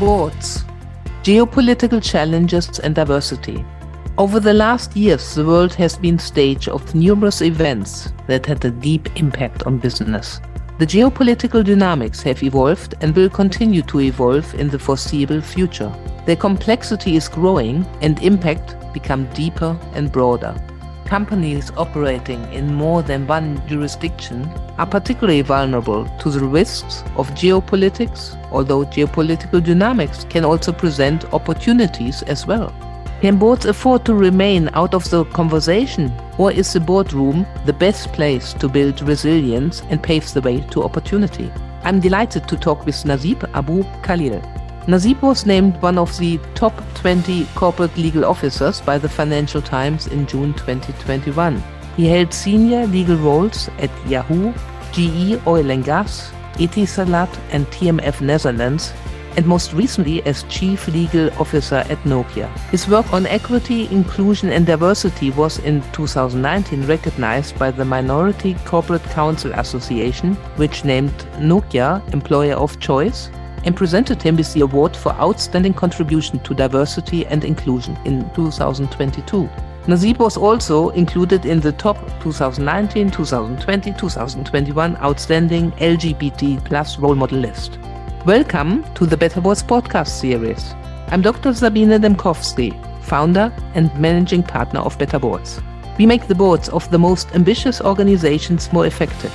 Boards, geopolitical challenges and diversity. Over the last years, the world has been stage of numerous events that had a deep impact on business. The geopolitical dynamics have evolved and will continue to evolve in the foreseeable future. Their complexity is growing and impact become deeper and broader. Companies operating in more than one jurisdiction are particularly vulnerable to the risks of geopolitics, although geopolitical dynamics can also present opportunities as well. Can boards afford to remain out of the conversation, or is the boardroom the best place to build resilience and pave the way to opportunity? I'm delighted to talk with Nassib Abou Kahlil. Nassib was named one of the top 20 corporate legal officers by the Financial Times in June 2021. He held senior legal roles at Yahoo, GE Oil and Gas, Etisalat, and TMF Netherlands, and most recently as Chief Legal Officer at Nokia. His work on equity, inclusion, and diversity was in 2019 recognized by the Minority Corporate Counsel Association, which named Nokia Employer of Choice and presented him with the award for outstanding contribution to diversity and inclusion in 2022. Nassib was also included in the top 2019, 2020, 2021 outstanding LGBT plus role model list. Welcome to the Better Boards podcast series. I'm Dr. Sabine Dembkowski, founder and managing partner of Better Boards. We make the boards of the most ambitious organizations more effective.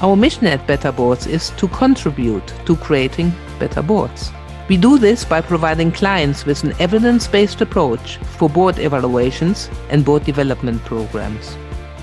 Our mission at Better Boards is to contribute to creating better boards. We do this by providing clients with an evidence based approach for board evaluations and board development programs.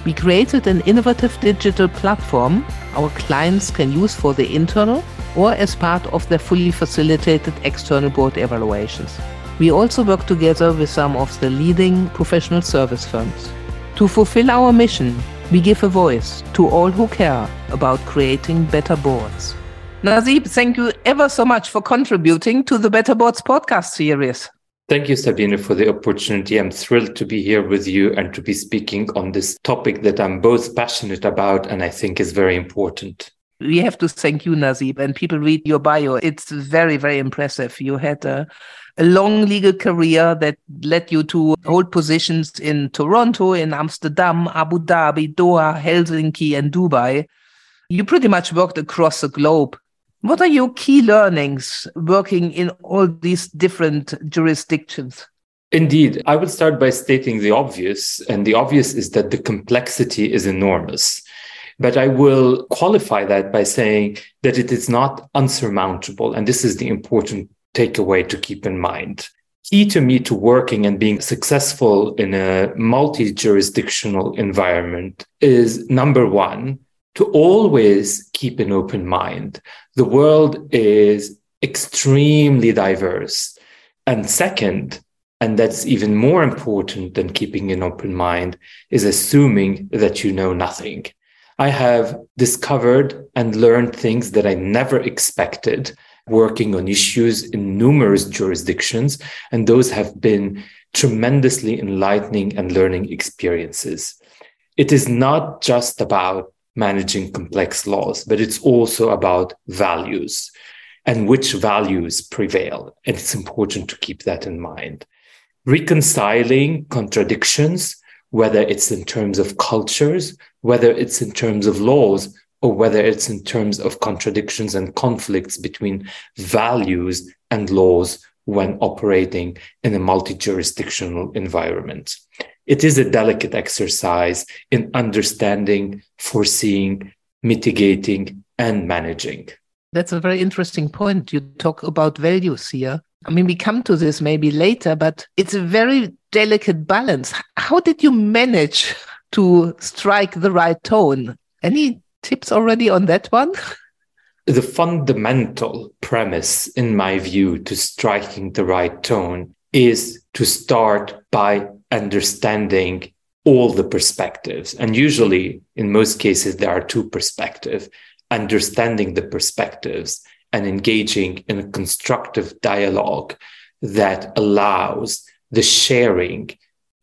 We created an innovative digital platform our clients can use for the internal or as part of their fully facilitated external board evaluations. We also work together with some of the leading professional service firms. To fulfill our mission, we give a voice to all who care about creating better boards. Nassib, thank you ever so much for contributing to the Better Boards podcast series. Thank you, Sabine, for the opportunity. I'm thrilled to be here with you and to be speaking on this topic that I'm both passionate about and I think is very important. We have to thank you, Nassib, and people read your bio. It's very, very impressive. You had a, a long legal career that led you to hold positions in Toronto, in Amsterdam, Abu Dhabi, Doha, Helsinki, and Dubai. You pretty much worked across the globe what are your key learnings working in all these different jurisdictions? Indeed, I will start by stating the obvious, and the obvious is that the complexity is enormous. But I will qualify that by saying that it is not unsurmountable. And this is the important takeaway to keep in mind. Key to me to working and being successful in a multi jurisdictional environment is number one, to always keep an open mind. The world is extremely diverse. And second, and that's even more important than keeping an open mind, is assuming that you know nothing. I have discovered and learned things that I never expected working on issues in numerous jurisdictions. And those have been tremendously enlightening and learning experiences. It is not just about managing complex laws, but it's also about values and which values prevail. And it's important to keep that in mind. Reconciling contradictions, whether it's in terms of cultures, whether it's in terms of laws, or whether it's in terms of contradictions and conflicts between values and laws when operating in a multi jurisdictional environment it is a delicate exercise in understanding, foreseeing, mitigating, and managing. That's a very interesting point. You talk about values here. I mean, we come to this maybe later, but it's a very delicate balance. How did you manage to strike the right tone? Any tips already on that one? The fundamental premise, in my view, to striking the right tone is to start by understanding all the perspectives. And usually, in most cases, there are two perspectives understanding the perspectives and engaging in a constructive dialogue that allows the sharing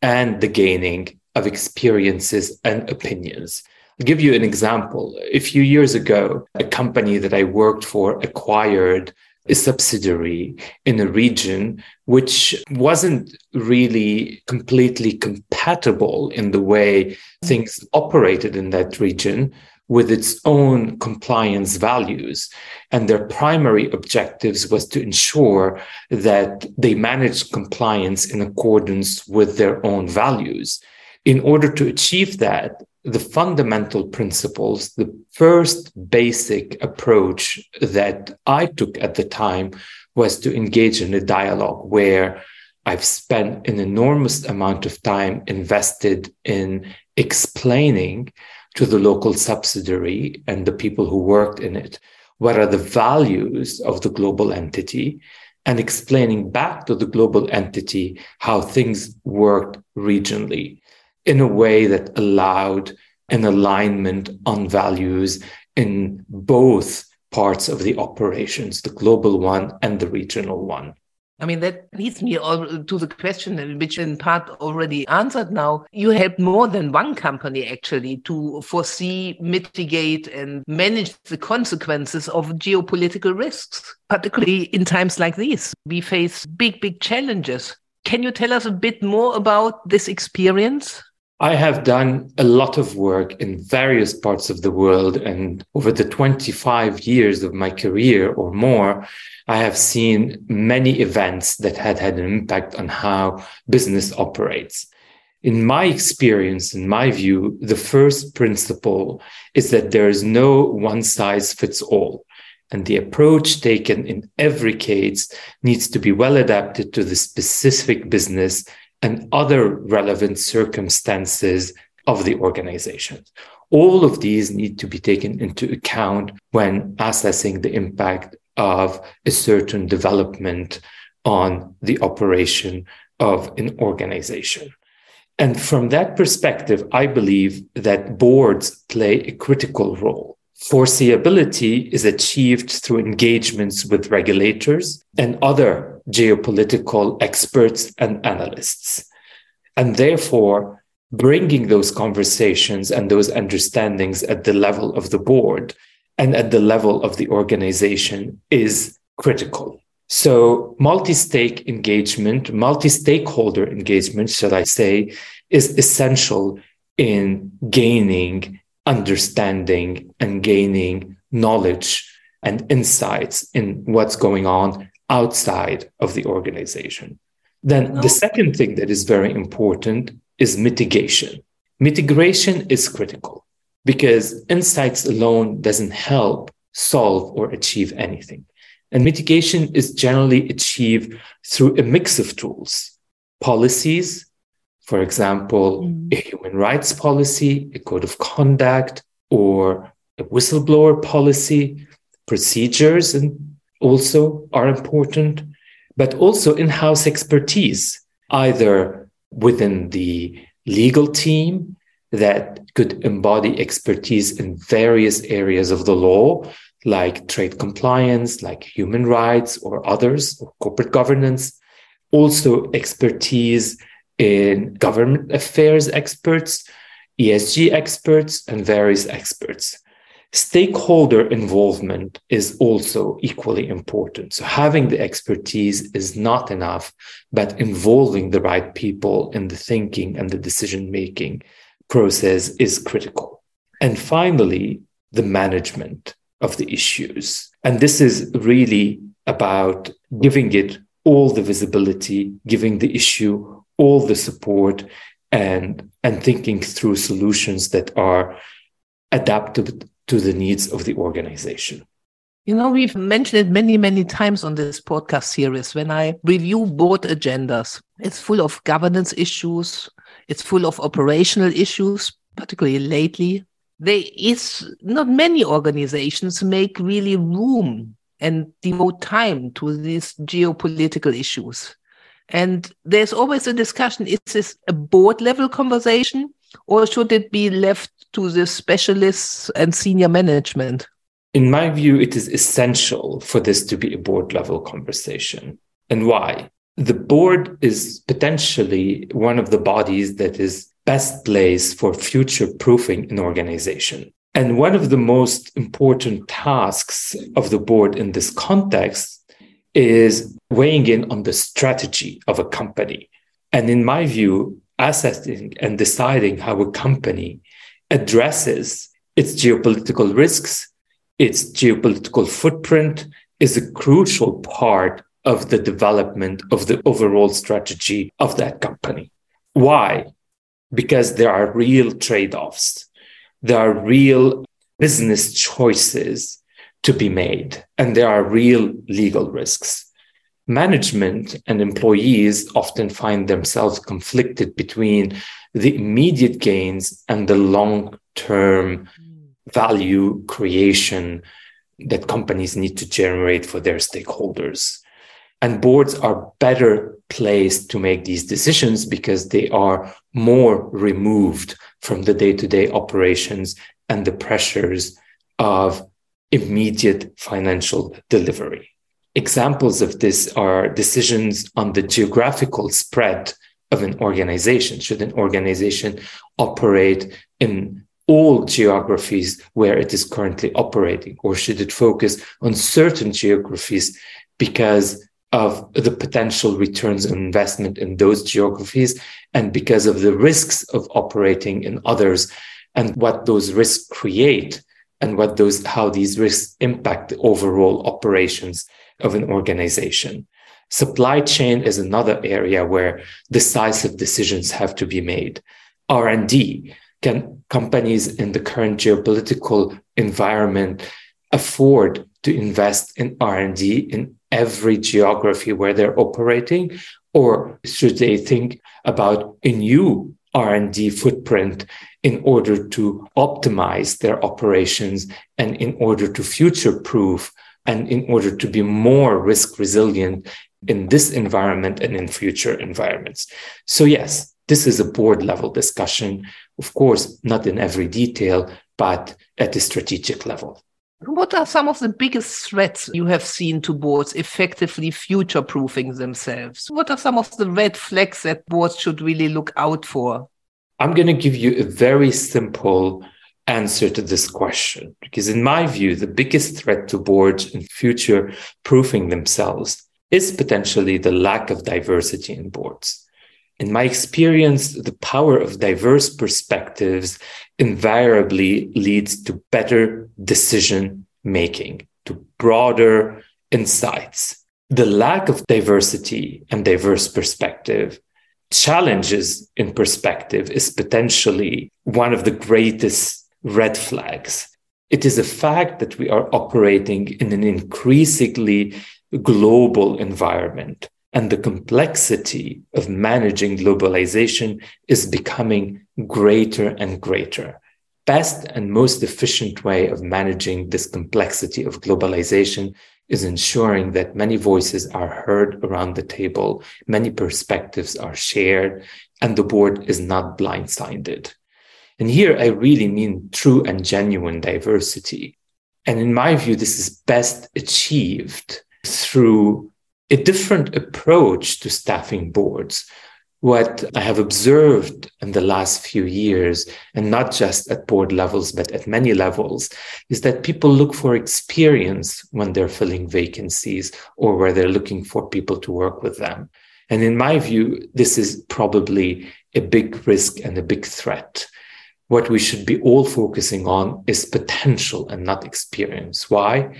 and the gaining of experiences and opinions. I'll give you an example. A few years ago, a company that I worked for acquired a subsidiary in a region which wasn't really completely compatible in the way things operated in that region with its own compliance values. And their primary objectives was to ensure that they managed compliance in accordance with their own values. In order to achieve that, the fundamental principles, the first basic approach that I took at the time was to engage in a dialogue where I've spent an enormous amount of time invested in explaining to the local subsidiary and the people who worked in it what are the values of the global entity and explaining back to the global entity how things worked regionally in a way that allowed an alignment on values in both parts of the operations, the global one and the regional one. I mean, that leads me to the question, which in part already answered now. You helped more than one company actually to foresee, mitigate, and manage the consequences of geopolitical risks, particularly in times like these. We face big, big challenges. Can you tell us a bit more about this experience? I have done a lot of work in various parts of the world. And over the 25 years of my career or more, I have seen many events that had had an impact on how business operates. In my experience, in my view, the first principle is that there is no one size fits all. And the approach taken in every case needs to be well adapted to the specific business and other relevant circumstances of the organization. All of these need to be taken into account when assessing the impact of a certain development on the operation of an organization. And from that perspective, I believe that boards play a critical role. Foreseeability is achieved through engagements with regulators and other geopolitical experts and analysts. And therefore, bringing those conversations and those understandings at the level of the board and at the level of the organization is critical. So, multi stake engagement, multi stakeholder engagement, shall I say, is essential in gaining understanding and gaining knowledge and insights in what's going on outside of the organization. Then no. the second thing that is very important is mitigation. Mitigation is critical because insights alone doesn't help solve or achieve anything. And mitigation is generally achieved through a mix of tools, policies, for example, mm. a human rights policy, a code of conduct, or a whistleblower policy, procedures and also are important, but also in house expertise, either within the legal team that could embody expertise in various areas of the law, like trade compliance, like human rights, or others, or corporate governance. Also, expertise in government affairs experts, ESG experts, and various experts. Stakeholder involvement is also equally important. So having the expertise is not enough, but involving the right people in the thinking and the decision making process is critical. And finally, the management of the issues. And this is really about giving it all the visibility, giving the issue all the support and, and thinking through solutions that are adapted to the needs of the organization. You know, we've mentioned it many, many times on this podcast series. When I review board agendas, it's full of governance issues, it's full of operational issues, particularly lately. There is not many organizations make really room and devote time to these geopolitical issues. And there's always a discussion is this a board level conversation or should it be left to the specialists and senior management? In my view, it is essential for this to be a board level conversation. And why? The board is potentially one of the bodies that is best placed for future proofing an organization. And one of the most important tasks of the board in this context is weighing in on the strategy of a company. And in my view, assessing and deciding how a company addresses its geopolitical risks, its geopolitical footprint is a crucial part of the development of the overall strategy of that company. Why? Because there are real trade offs, there are real business choices to be made, and there are real legal risks. Management and employees often find themselves conflicted between the immediate gains and the long term value creation that companies need to generate for their stakeholders. And boards are better placed to make these decisions because they are more removed from the day to day operations and the pressures of immediate financial delivery. Examples of this are decisions on the geographical spread of an organization. Should an organization operate in all geographies where it is currently operating, or should it focus on certain geographies because of the potential returns on investment in those geographies and because of the risks of operating in others and what those risks create and what those how these risks impact the overall operations of an organization. Supply chain is another area where decisive decisions have to be made. R&d can companies in the current geopolitical environment afford to invest in r&d in every geography where they're operating? Or should they think about a new r&d footprint in order to optimize their operations and in order to future proof and in order to be more risk resilient in this environment and in future environments so yes this is a board level discussion of course not in every detail but at the strategic level what are some of the biggest threats you have seen to boards effectively future proofing themselves? What are some of the red flags that boards should really look out for? I'm going to give you a very simple answer to this question because, in my view, the biggest threat to boards in future proofing themselves is potentially the lack of diversity in boards. In my experience, the power of diverse perspectives invariably leads to better decision making, to broader insights. The lack of diversity and diverse perspective challenges in perspective is potentially one of the greatest red flags. It is a fact that we are operating in an increasingly global environment and the complexity of managing globalization is becoming greater and greater. Best and most efficient way of managing this complexity of globalization is ensuring that many voices are heard around the table, many perspectives are shared, and the board is not blindsided. And here I really mean true and genuine diversity. And in my view, this is best achieved through a different approach to staffing boards. What I have observed in the last few years, and not just at board levels, but at many levels, is that people look for experience when they're filling vacancies or where they're looking for people to work with them. And in my view, this is probably a big risk and a big threat. What we should be all focusing on is potential and not experience. Why?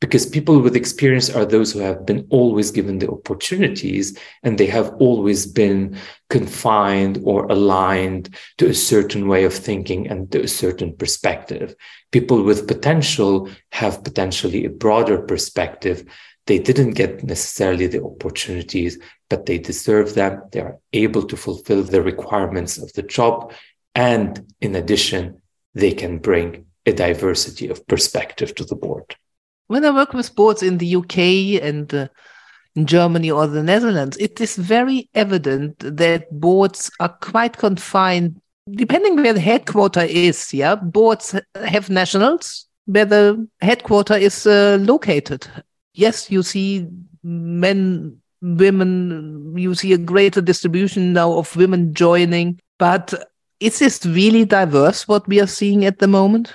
because people with experience are those who have been always given the opportunities and they have always been confined or aligned to a certain way of thinking and to a certain perspective. People with potential have potentially a broader perspective. They didn't get necessarily the opportunities, but they deserve them. They are able to fulfill the requirements of the job. And in addition, they can bring a diversity of perspective to the board when I work with boards in the UK and uh, in Germany or the Netherlands, it is very evident that boards are quite confined, depending where the headquarter is. Yeah, boards have nationals where the headquarter is uh, located. Yes, you see men, women. You see a greater distribution now of women joining, but is this really diverse? What we are seeing at the moment?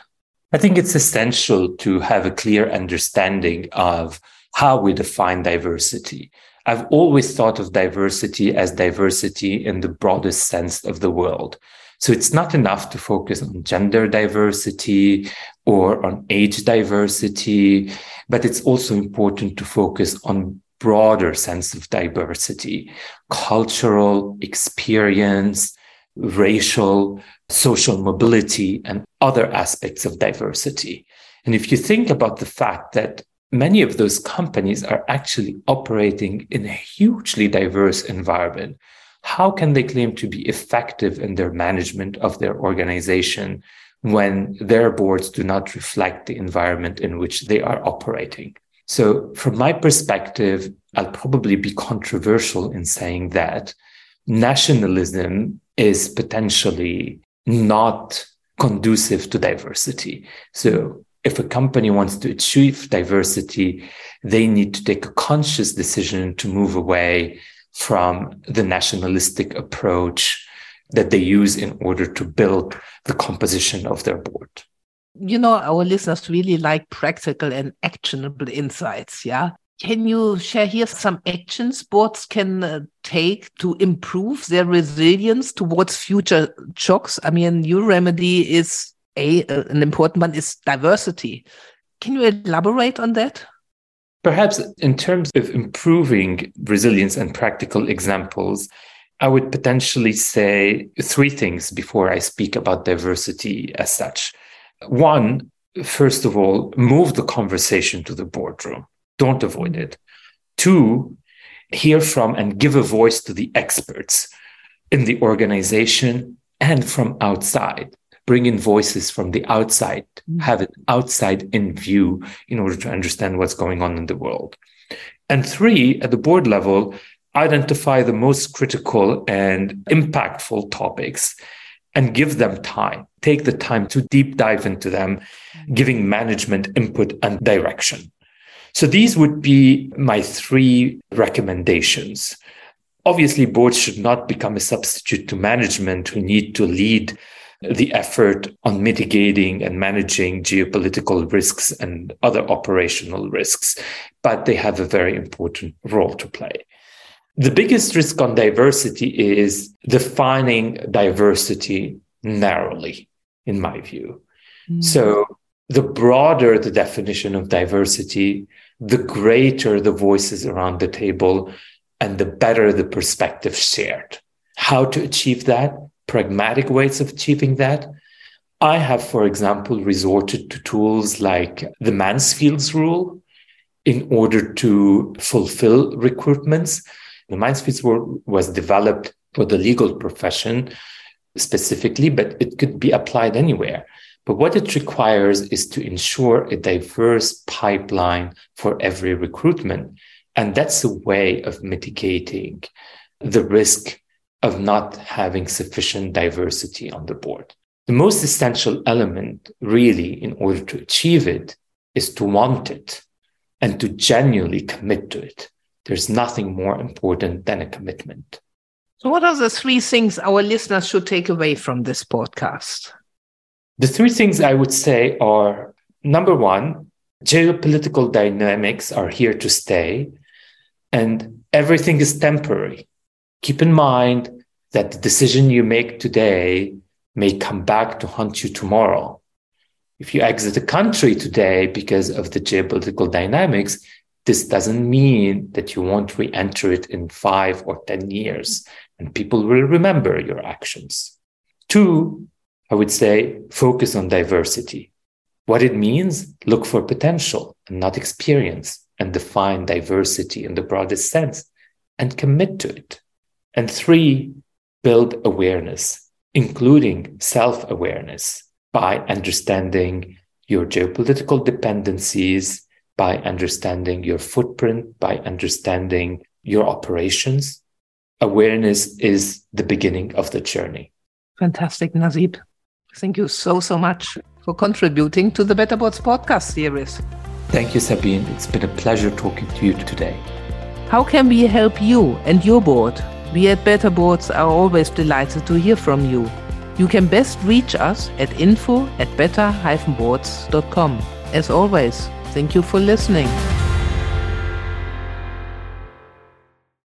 I think it's essential to have a clear understanding of how we define diversity. I've always thought of diversity as diversity in the broadest sense of the world. So it's not enough to focus on gender diversity or on age diversity, but it's also important to focus on broader sense of diversity, cultural experience, racial, social mobility, and other aspects of diversity. And if you think about the fact that many of those companies are actually operating in a hugely diverse environment, how can they claim to be effective in their management of their organization when their boards do not reflect the environment in which they are operating? So, from my perspective, I'll probably be controversial in saying that nationalism is potentially not conducive to diversity. So, if a company wants to achieve diversity, they need to take a conscious decision to move away from the nationalistic approach that they use in order to build the composition of their board. You know, our listeners really like practical and actionable insights. Yeah. Can you share here some actions boards can uh, take to improve their resilience towards future shocks? I mean, your remedy is a uh, an important one is diversity. Can you elaborate on that? Perhaps in terms of improving resilience and practical examples, I would potentially say three things before I speak about diversity as such. One, first of all, move the conversation to the boardroom. Don't avoid it. Two, hear from and give a voice to the experts in the organization and from outside. Bring in voices from the outside, mm. have an outside in view in order to understand what's going on in the world. And three, at the board level, identify the most critical and impactful topics and give them time. Take the time to deep dive into them, giving management input and direction. So these would be my three recommendations. Obviously, boards should not become a substitute to management who need to lead the effort on mitigating and managing geopolitical risks and other operational risks, but they have a very important role to play. The biggest risk on diversity is defining diversity narrowly, in my view. Mm. So, the broader the definition of diversity, the greater the voices around the table and the better the perspective shared. How to achieve that? Pragmatic ways of achieving that. I have, for example, resorted to tools like the Mansfield's rule in order to fulfill recruitments. The Mansfield's rule was developed for the legal profession specifically, but it could be applied anywhere. But what it requires is to ensure a diverse pipeline for every recruitment. And that's a way of mitigating the risk of not having sufficient diversity on the board. The most essential element, really, in order to achieve it, is to want it and to genuinely commit to it. There's nothing more important than a commitment. So, what are the three things our listeners should take away from this podcast? The three things I would say are number one, geopolitical dynamics are here to stay, and everything is temporary. Keep in mind that the decision you make today may come back to haunt you tomorrow. If you exit a country today because of the geopolitical dynamics, this doesn't mean that you won't re enter it in five or 10 years, and people will remember your actions. Two, I would say focus on diversity. What it means, look for potential and not experience, and define diversity in the broadest sense and commit to it. And three, build awareness, including self awareness by understanding your geopolitical dependencies, by understanding your footprint, by understanding your operations. Awareness is the beginning of the journey. Fantastic, Nassib. Thank you so, so much for contributing to the Better Boards podcast series. Thank you, Sabine. It's been a pleasure talking to you today. How can we help you and your board? We at Better Boards are always delighted to hear from you. You can best reach us at info at better-boards.com. As always, thank you for listening.